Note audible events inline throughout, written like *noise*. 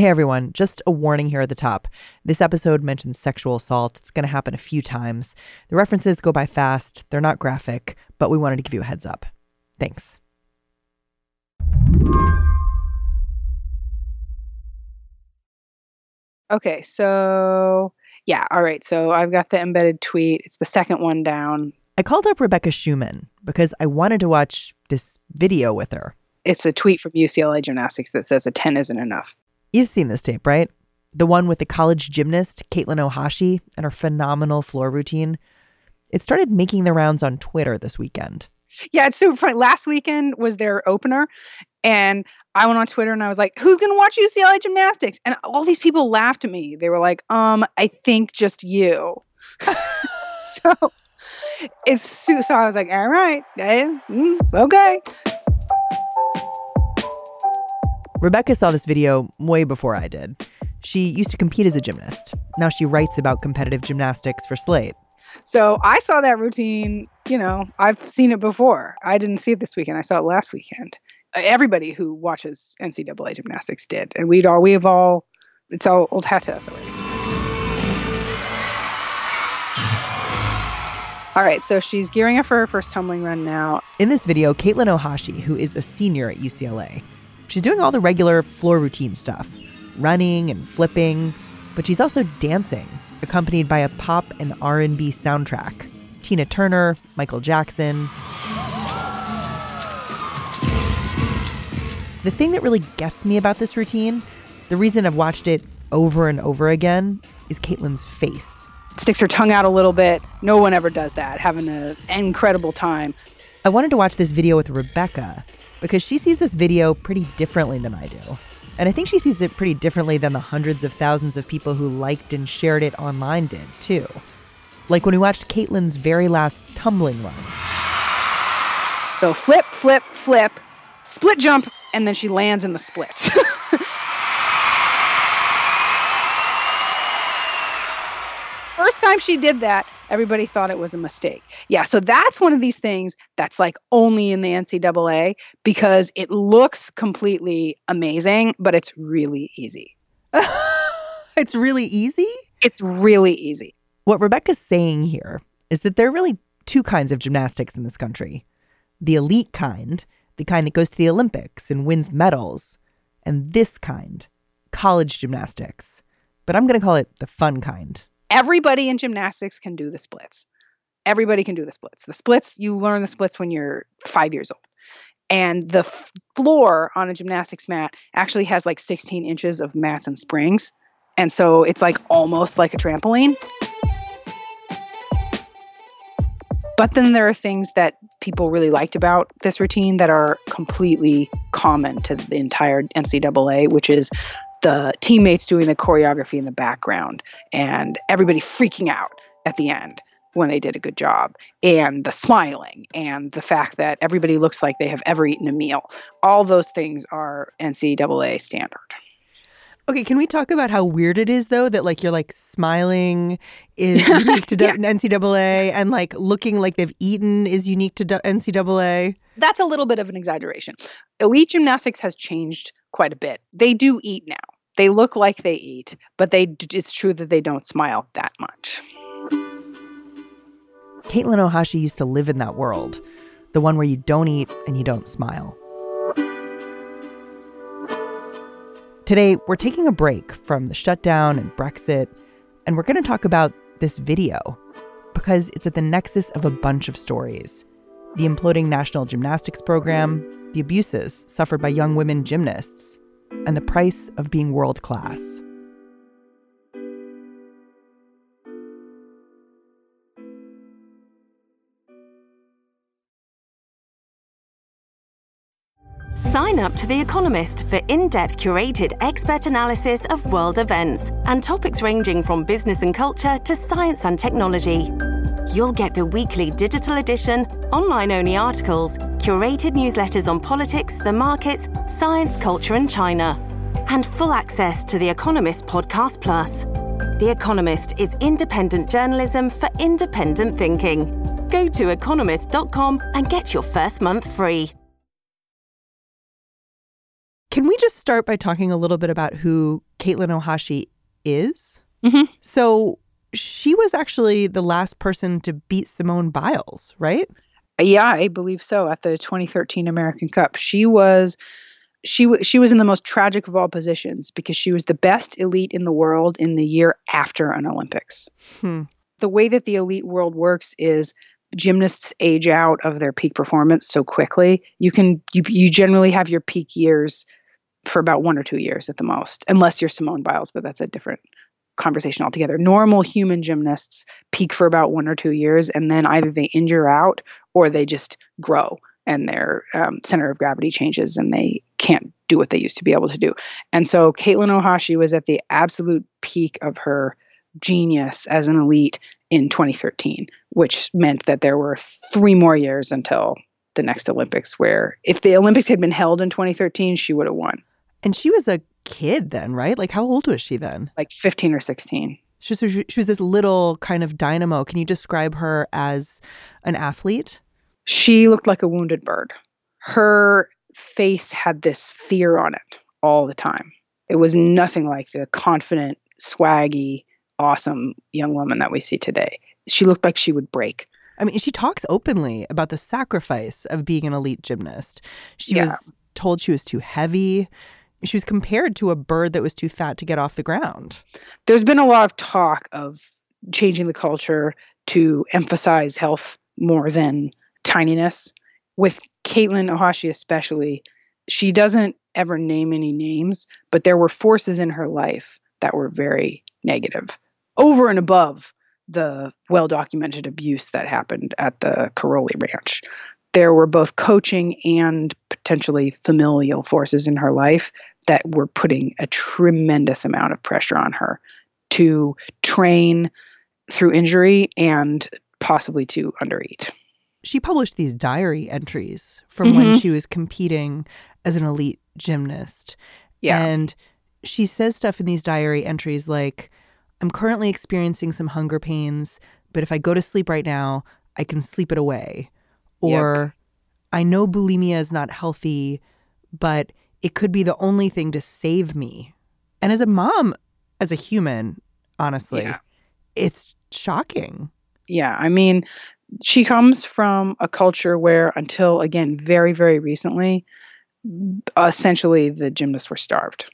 Hey everyone, just a warning here at the top. This episode mentions sexual assault. It's going to happen a few times. The references go by fast, they're not graphic, but we wanted to give you a heads up. Thanks. Okay, so yeah, all right. So I've got the embedded tweet. It's the second one down. I called up Rebecca Schuman because I wanted to watch this video with her. It's a tweet from UCLA Gymnastics that says a 10 isn't enough. You've seen this tape, right? The one with the college gymnast, Katelyn Ohashi, and her phenomenal floor routine. It started making the rounds on Twitter this weekend. Yeah, it's super funny. Last weekend was their opener, and I went on Twitter and I was like, "Who's gonna watch UCLA gymnastics?" And all these people laughed at me. They were like, "Um, I think just you." *laughs* so it's so I was like, "All right, mm, okay." Rebecca saw this video way before I did. She used to compete as a gymnast. Now she writes about competitive gymnastics for Slate. So I saw that routine, you know, I've seen it before. I didn't see it this weekend. I saw it last weekend. Everybody who watches NCAA gymnastics did. And we'd all, we have all, it's all old hat to us already. All right, so she's gearing up for her first tumbling run now. In this video, Katelyn Ohashi, who is a senior at UCLA, she's doing all the regular floor routine stuff, running and flipping, but she's also dancing, accompanied by a pop and R&B soundtrack. Tina Turner, Michael Jackson. The thing that really gets me about this routine, the reason I've watched it over and over again, is Katelyn's face sticks her tongue out a little bit. No one ever does that, having an incredible time. I wanted to watch this video with Rebecca because she sees this video pretty differently than I do. And I think she sees it pretty differently than the hundreds of thousands of people who liked and shared it online did, too. Like when we watched Katelyn's very last tumbling run. So flip, flip, flip, split jump, and then she lands in the splits. *laughs* first time she did that, everybody thought it was a mistake. Yeah, so that's one of these things that's like only in the NCAA because it looks completely amazing, but it's really easy. *laughs* it's really easy? It's really easy. What Rebecca's saying here is that there are really two kinds of gymnastics in this country the elite kind, the kind that goes to the Olympics and wins medals, and this kind, college gymnastics. But I'm going to call it the fun kind everybody in gymnastics can do the splits. Everybody can do the splits. The splits, you learn the splits when you're five years old. And the f- floor on a gymnastics mat actually has like 16 inches of mats and springs. And so it's like almost like a trampoline. But then there are things that people really liked about this routine that are completely common to the entire NCAA, which is the teammates doing the choreography in the background and everybody freaking out at the end when they did a good job and the smiling and the fact that everybody looks like they have ever eaten a meal all those things are ncaa standard Okay, can we talk about how weird it is though that like you're like smiling is *laughs* unique to yeah. NCAA and like looking like they've eaten is unique to NCAA? That's a little bit of an exaggeration. Elite gymnastics has changed quite a bit. They do eat now. They look like they eat, but they it's true that they don't smile that much. Katelyn Ohashi used to live in that world, the one where you don't eat and you don't smile. Today, we're taking a break from the shutdown and Brexit, and we're going to talk about this video because it's at the nexus of a bunch of stories the imploding national gymnastics program, the abuses suffered by young women gymnasts, and the price of being world class. Sign up to The Economist for in depth curated expert analysis of world events and topics ranging from business and culture to science and technology. You'll get the weekly digital edition, online only articles, curated newsletters on politics, the markets, science, culture, and China, and full access to The Economist Podcast Plus. The Economist is independent journalism for independent thinking. Go to economist.com and get your first month free. Can we just start by talking a little bit about who Katelyn Ohashi is? Mm-hmm. So she was actually the last person to beat Simone Biles, right? Yeah, I believe so. At the 2013 American Cup, she was she w- she was in the most tragic of all positions because she was the best elite in the world in the year after an Olympics. Hmm. The way that the elite world works is gymnasts age out of their peak performance so quickly. You can you you generally have your peak years for about one or two years at the most, unless you're Simone Biles, but that's a different conversation altogether. Normal human gymnasts peak for about one or two years, and then either they injure out or they just grow and their um, center of gravity changes and they can't do what they used to be able to do. And so Katelyn Ohashi was at the absolute peak of her genius as an elite in 2013, which meant that there were three more years until the next Olympics, where if the Olympics had been held in 2013, she would have won. And she was a kid then, right? Like, how old was she then? Like 15 or 16. She was, she was this little kind of dynamo. Can you describe her as an athlete? She looked like a wounded bird. Her face had this fear on it all the time. It was nothing like the confident, swaggy, awesome young woman that we see today. She looked like she would break. I mean, she talks openly about the sacrifice of being an elite gymnast. She Yeah. was told she was too heavy. She was compared to a bird that was too fat to get off the ground. There's been a lot of talk of changing the culture to emphasize health more than tininess. With Katelyn Ohashi, especially, she doesn't ever name any names, but there were forces in her life that were very negative, over and above the well documented abuse that happened at the Karolyi Ranch. There were both coaching and potentially familial forces in her life that were putting a tremendous amount of pressure on her to train through injury and possibly to undereat. She published these diary entries from when Mhm. she was competing as an elite gymnast. Yeah. And she says stuff in these diary entries like, I'm currently experiencing some hunger pains, but if I go to sleep right now, I can sleep it away. Or I know bulimia is not healthy, but it could be the only thing to save me. And as a mom, as a human, honestly, Yeah. it's shocking. Yeah, I mean, she comes from a culture where, until again, very, very recently, essentially the gymnasts were starved.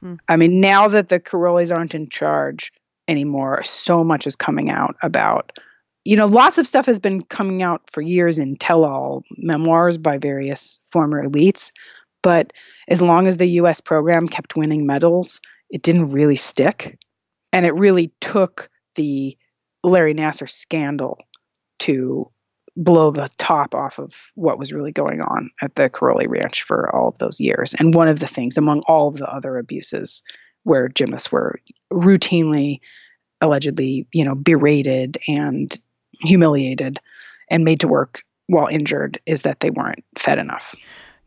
Hmm. I mean, now that the Karolyis aren't in charge anymore, so much is coming out about, you know, lots of stuff has been coming out for years in tell all memoirs by various former elites. But as long as the US program kept winning medals, it didn't really stick. And it really took the Larry Nassar scandal to blow the top off of what was really going on at the Karolyi Ranch for all of those years. And one of the things, among all of the other abuses, where gymnasts were routinely, allegedly, you know, berated and humiliated and made to work while injured, is that they weren't fed enough.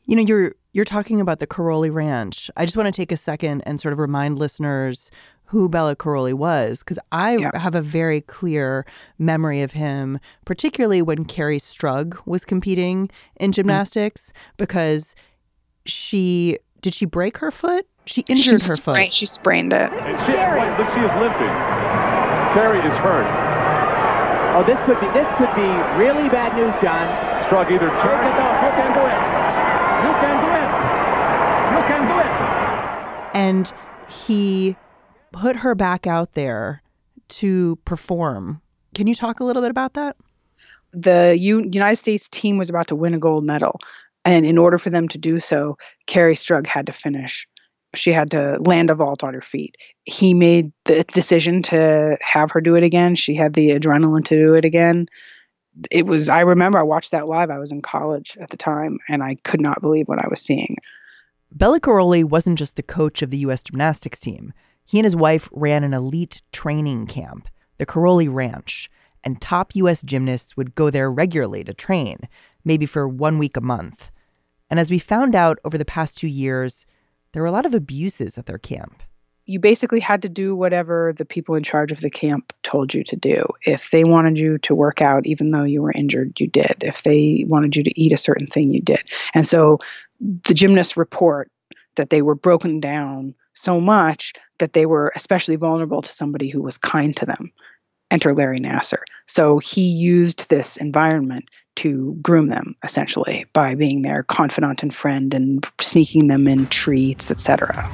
You know, you're you're talking about the Karolyi Ranch. I just want to take a second and sort of remind listeners who Béla Karolyi was, because I Yeah. have a very clear memory of him, particularly when Kerri Strug was competing in mm-hmm. gymnastics, because she did she break her foot? She injured she her sprained, foot. She sprained it. And she, wait, look, she is limping. Kerri is hurt. Oh, this could be this could be really bad news, John. Strug either Take turned. it off. You can do it. You can do it. You can do it. and he put her back out there to perform. Can you talk a little bit about that? the U- United States team was about to win a gold medal. And in order for them to do so, Kerri Strug had to finish. She had to land a vault on her feet. He made the decision to have her do it again. She had the adrenaline to do it again. It was, I remember I watched that live. I was in college at the time and I could not believe what I was seeing. Béla Karolyi wasn't just the coach of the U.S. gymnastics team. He and his wife ran an elite training camp, the Karolyi Ranch, and top U.S. gymnasts would go there regularly to train, maybe for one week a month. And as we found out over the past two years, there were a lot of abuses at their camp. You basically had to do whatever the people in charge of the camp told you to do. If they wanted you to work out, even though you were injured, you did. If they wanted you to eat a certain thing, you did. And so the gymnasts report that they were broken down so much that they were especially vulnerable to somebody who was kind to them. Enter Larry Nassar. So he used this environment to groom them essentially by being their confidant and friend and sneaking them in treats, etc.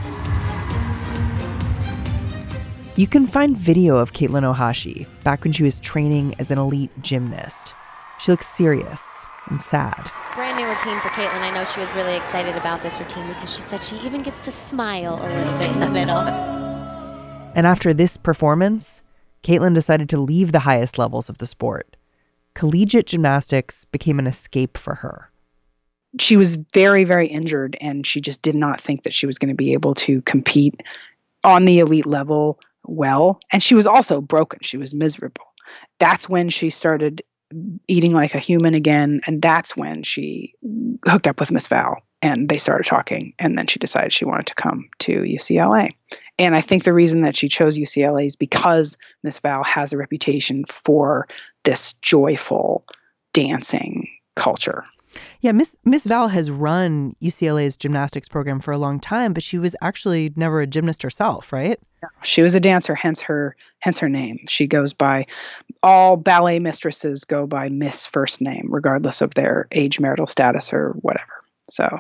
You can find video of Katelyn Ohashi back when she was training as an elite gymnast. She looks serious and sad. Brand new routine for Katelyn. I know she was really excited about this routine because she said she even gets to smile a little bit in the middle. *laughs* And after this performance, Katelyn decided to leave the highest levels of the sport. Collegiate gymnastics became an escape for her. She was very, very injured, and she just did not think that she was going to be able to compete on the elite level well. And she was also broken. She was miserable. That's when she started eating like a human again. And that's when she hooked up with Miss Val and they started talking. And then she decided she wanted to come to UCLA. And I think the reason that she chose UCLA is because Miss Val has a reputation for this joyful dancing culture. Yeah, Miss Miss Val has run UCLA's gymnastics program for a long time, but she was actually never a gymnast herself, right? She was a dancer, hence her hence her name. She goes by all ballet mistresses go by Miss first name, regardless of their age, marital status, or whatever. So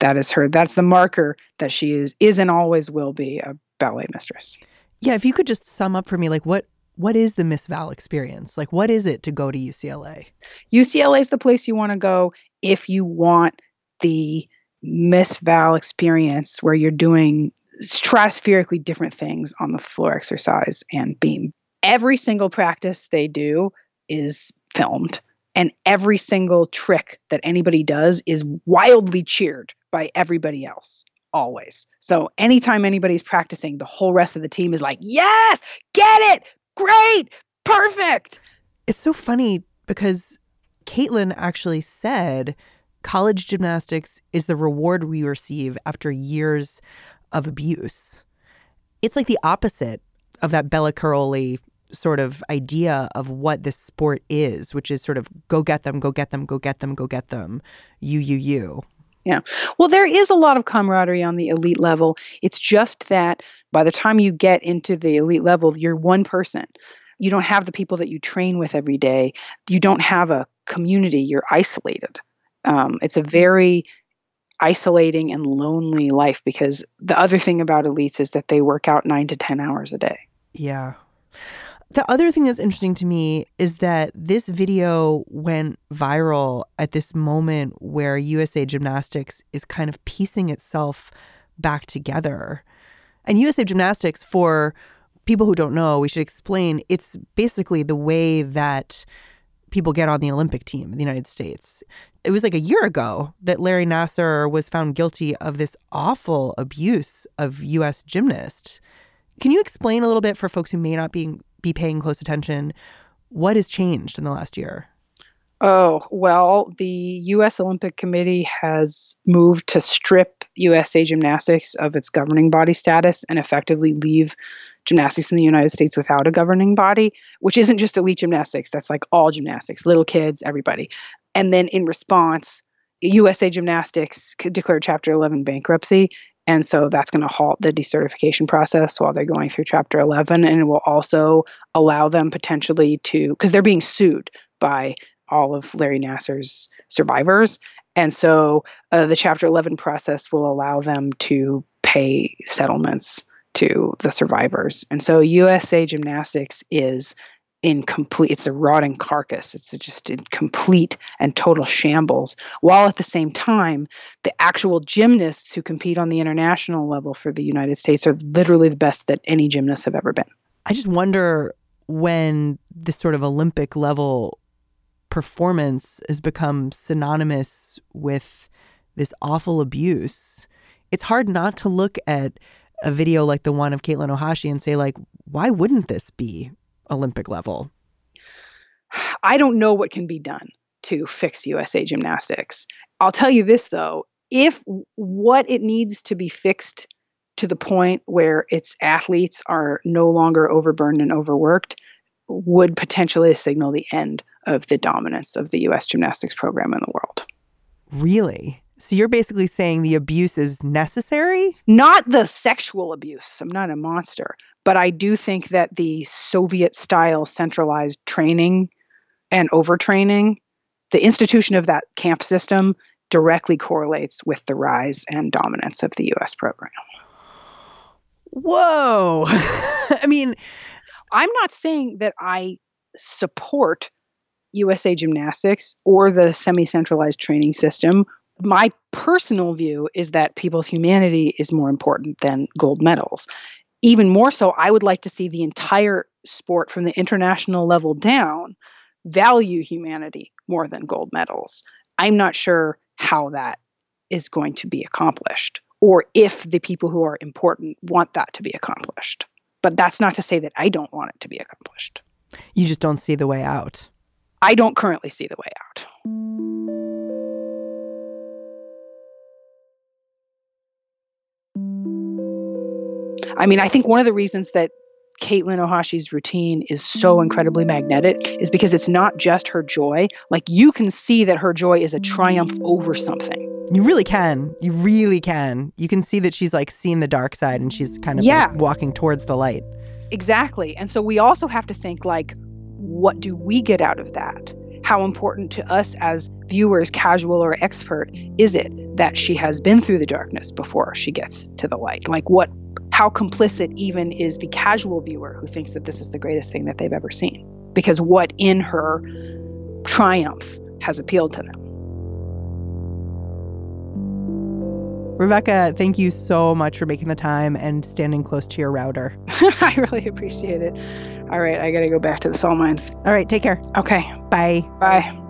that is her. That's the marker that she is is and always will be a ballet mistress. Yeah, if you could just sum up for me, like what what is the Miss Val experience? Like, what is it to go to UCLA? UCLA is the place you want to go if you want the Miss Val experience where you're doing stratospherically different things on the floor exercise and beam. Every single practice they do is filmed, and every single trick that anybody does is wildly cheered by everybody else always. So anytime anybody's practicing, the whole rest of the team is like, "Yes, get it. Great. Perfect." It's so funny because Katelyn actually said college gymnastics is the reward we receive after years of abuse. It's like the opposite of that Béla Karolyi sort of idea of what this sport is, which is sort of go get them, go get them, go get them, go get them, you, you, you. Yeah. Well, there is a lot of camaraderie on the elite level. It's just that by the time you get into the elite level, you're one person. You don't have the people that you train with every day. You don't have a community. You're isolated. Um, it's a very isolating and lonely life because the other thing about elites is that they work out nine to 10 hours a day. Yeah. The other thing that's interesting to me is that this video went viral at this moment where USA Gymnastics is kind of piecing itself back together. And USA Gymnastics, for people who don't know, we should explain it's basically the way that people get on the Olympic team in the United States. It was like a year ago that Larry Nassar was found guilty of this awful abuse of U.S. gymnasts. Can you explain a little bit for folks who may not be, be paying close attention what has changed in the last year? Oh, well, the U.S. Olympic Committee has moved to strip USA Gymnastics of its governing body status and effectively leave gymnastics in the United States without a governing body, which isn't just elite gymnastics, that's like all gymnastics, little kids, everybody. And then in response, USA Gymnastics declared Chapter 11 bankruptcy. And so that's going to halt the decertification process while they're going through Chapter 11. And it will also allow them potentially to, because they're being sued by all of Larry Nassar's survivors. And so uh, the Chapter 11 process will allow them to pay settlements to the survivors. And so USA Gymnastics is in complete it's a rotting carcass. It's just in complete and total shambles while at the same time the actual gymnasts who compete on the international level for the united states are literally the best that any gymnasts have ever been. I just wonder when this sort of olympic level performance has become synonymous with this awful abuse. It's hard not to look at a video like the one of Katelyn Ohashi and say like, why wouldn't this be Olympic level? I don't know what can be done to fix USA gymnastics. I'll tell you this though, if what it needs to be fixed to the point where its athletes are no longer overburdened and overworked would potentially signal the end of the dominance of the US gymnastics program in the world. Really? So you're basically saying the abuse is necessary? Not the sexual abuse. I'm not a monster. But I do think that the Soviet style centralized training and overtraining, the institution of that camp system directly correlates with the rise and dominance of the US program. Whoa. *laughs* I mean, I'm not saying that I support USA Gymnastics or the semi centralized training system. My personal view is that people's humanity is more important than gold medals. Even more so, I would like to see the entire sport from the international level down value humanity more than gold medals. I'm not sure how that is going to be accomplished or if the people who are important want that to be accomplished. But that's not to say that I don't want it to be accomplished. You just don't see the way out. I don't currently see the way out. I mean, I think one of the reasons that Katelyn Ohashi's routine is so incredibly magnetic is because it's not just her joy. Like you can see that her joy is a triumph over something. You really can. You really can. You can see that she's like seeing the dark side and she's kind of Yeah. like walking towards the light. Exactly. And so we also have to think like, what do we get out of that? How important to us as viewers, casual or expert, is it that she has been through the darkness before she gets to the light? Like what how complicit even is the casual viewer who thinks that this is the greatest thing that they've ever seen? Because what in her triumph has appealed to them? Rebecca, thank you so much for making the time and standing close to your router. *laughs* *laughs* I really appreciate it. All right, I got to go back to the salt mines. All right, take care. Okay, Bye. bye.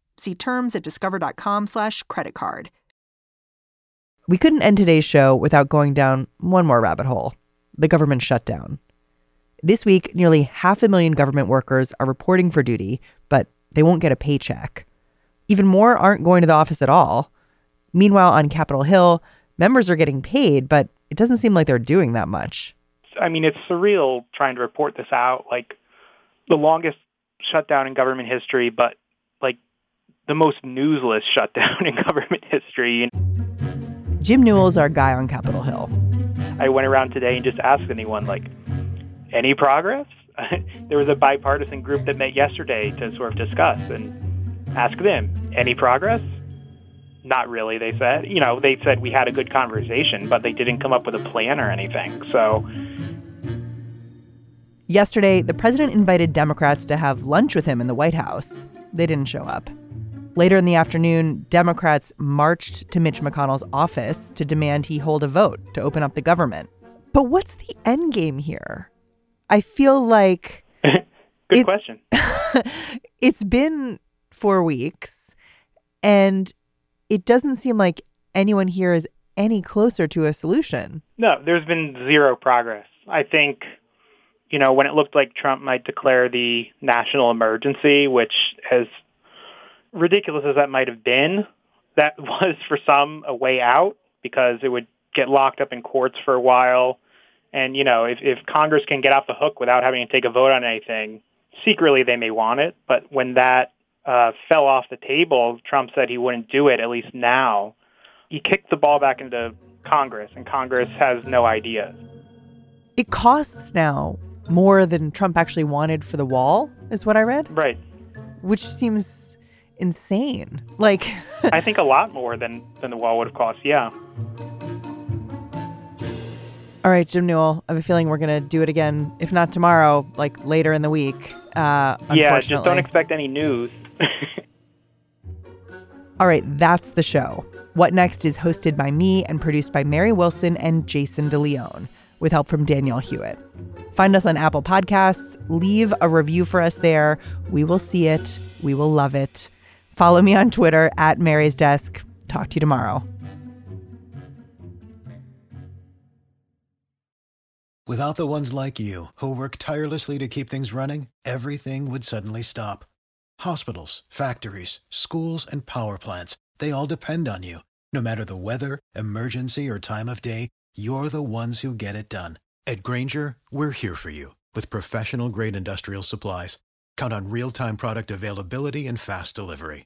See terms at discover.com slash credit card. We couldn't end today's show without going down one more rabbit hole the government shutdown. This week, nearly half a million government workers are reporting for duty, but they won't get a paycheck. Even more aren't going to the office at all. Meanwhile, on Capitol Hill, members are getting paid, but it doesn't seem like they're doing that much. I mean, it's surreal trying to report this out. Like the longest shutdown in government history, but like the most newsless shutdown *laughs* in government history. Jim Newell's our guy on Capitol Hill. I went around today and just asked anyone, like, any progress? *laughs* there was a bipartisan group that met yesterday to sort of discuss and ask them, any progress? Not really, they said. You know, they said we had a good conversation, but they didn't come up with a plan or anything. So Yesterday, the president invited Democrats to have lunch with him in the White House. They didn't show up. Later in the afternoon, Democrats marched to Mitch McConnell's office to demand he hold a vote to open up the government. But what's the end game here? I feel like *laughs* good It- question. *laughs* it's been four weeks and it doesn't seem like anyone here is any closer to a solution. No, there's been zero progress. I think, you know, when it looked like Trump might declare the national emergency, which as ridiculous as that might have been, that *laughs* was for some a way out because it would get locked up in courts for a while. And, you know, if, if Congress can get off the hook without having to take a vote on anything, secretly they may want it. But when that uh, fell off the table, Trump said he wouldn't do it, at least now. He kicked the ball back into Congress, and Congress has no idea. It costs now more than Trump actually wanted for the wall, is what I read, Right. which seems insane. Like, I think a lot more than, than the wall would have cost. Yeah. all right, Jim Newell, I have a feeling we're going to do it again, if not tomorrow, like later in the week. Uh, Yeah, just don't expect any news. *laughs* All right, that's the show. What Next is hosted by me and produced by Mary Wilson and Jayson De Leon, with help from Danielle Hewitt. Find us on Apple Podcasts. Leave a review for us there. We will see it. We will love it. Follow me on Twitter at Mary's Desk. Talk to you tomorrow. Without the ones like you, who work tirelessly to keep things running, everything would suddenly stop. Hospitals, factories, schools, and power plants, they all depend on you. No matter the weather, emergency, or time of day, you're the ones who get it done. At Grainger, we're here for you with professional grade industrial supplies. Count on real time product availability and fast delivery.